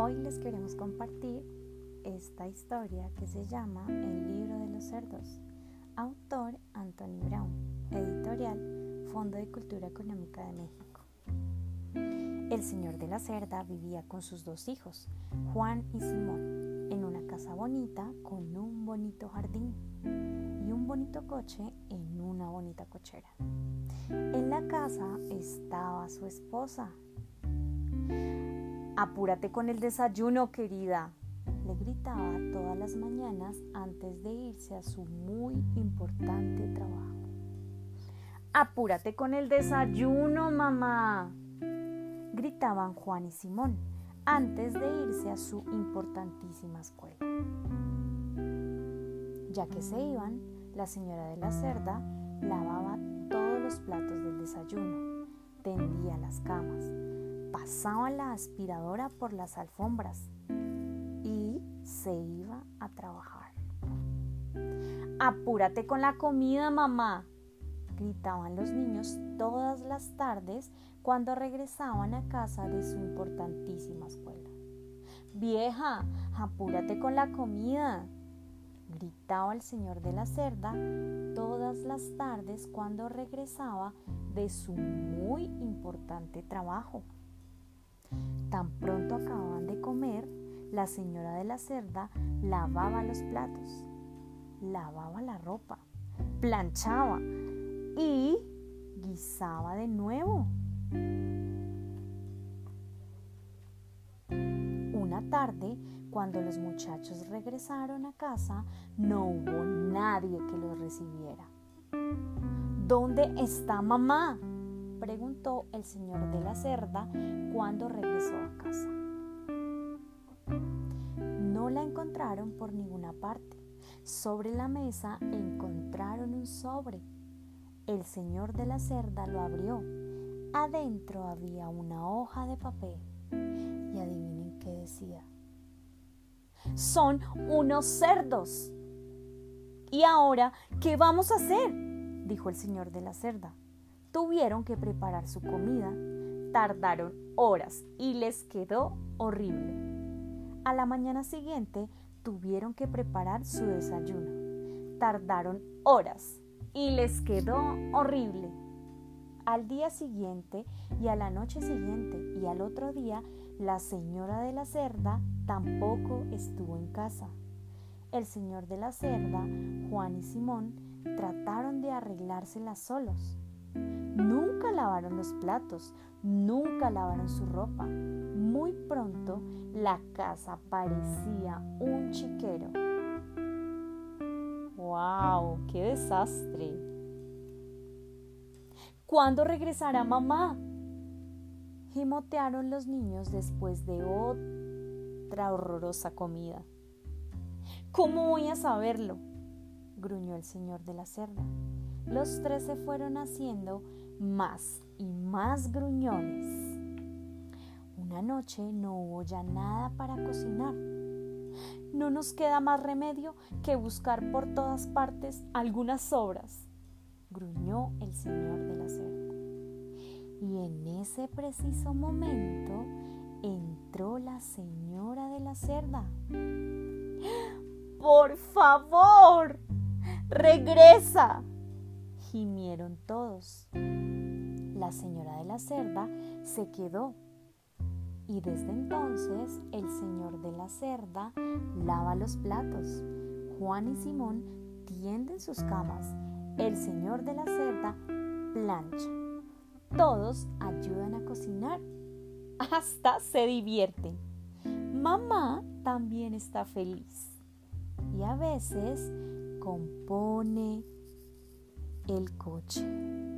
Hoy les queremos compartir esta historia que se llama El libro de los cerdos, autor Anthony Brown, editorial Fondo de Cultura Económica de México. El señor de la cerda vivía con sus dos hijos, Juan y Simón, en una casa bonita con un bonito jardín y un bonito coche en una bonita cochera. En la casa estaba su esposa. Apúrate con el desayuno, querida, le gritaba todas las mañanas antes de irse a su muy importante trabajo. Apúrate con el desayuno, mamá, gritaban Juan y Simón antes de irse a su importantísima escuela. Ya que se iban, la señora de la cerda lavaba todos los platos del desayuno, tendía las camas, pasaba la aspiradora por las alfombras y se iba a trabajar. Apúrate con la comida, mamá, gritaban los niños todas las tardes cuando regresaban a casa de su importantísima escuela. Vieja, apúrate con la comida, gritaba el señor de la cerda todas las tardes cuando regresaba de su muy importante trabajo. Tan pronto acababan de comer, la señora de la cerda lavaba los platos, lavaba la ropa, planchaba y guisaba de nuevo. Una tarde, cuando los muchachos regresaron a casa, no hubo nadie que los recibiera. ¿Dónde está mamá? Preguntó el señor de la cerda cuando regresó a casa. No la encontraron por ninguna parte. Sobre la mesa encontraron un sobre. El señor de la cerda lo abrió. Adentro había una hoja de papel. Y adivinen qué decía. Son unos cerdos. ¿Y ahora qué vamos a hacer? dijo el señor de la cerda. Tuvieron que preparar su comida. Tardaron horas y les quedó horrible. A la mañana siguiente tuvieron que preparar su desayuno. Tardaron horas y les quedó horrible. Al día siguiente y a la noche siguiente y al otro día, la señora de la cerda tampoco estuvo en casa. El señor de la cerda, Juan y Simón, trataron de arreglárselas solos. Nunca lavaron los platos, nunca lavaron su ropa. Muy pronto la casa parecía un chiquero. ¡Wow! ¡Qué desastre! ¿Cuándo regresará mamá? Gimotearon los niños después de otra horrorosa comida. ¿Cómo voy a saberlo? Gruñó el señor de la cerda. Los tres se fueron haciendo más y más gruñones. Una noche no hubo ya nada para cocinar. No nos queda más remedio que buscar por todas partes algunas sobras, gruñó el señor de la cerda. Y en ese preciso momento entró la señora de la cerda. ¡Por favor! ¡Regresa! gimieron todos. La señora de la cerda se quedó y desde entonces el señor de la cerda lava los platos. Juan y Simón tienden sus camas. El señor de la cerda plancha. Todos ayudan a cocinar. Hasta se divierten. Mamá también está feliz. Y a veces compone el coche.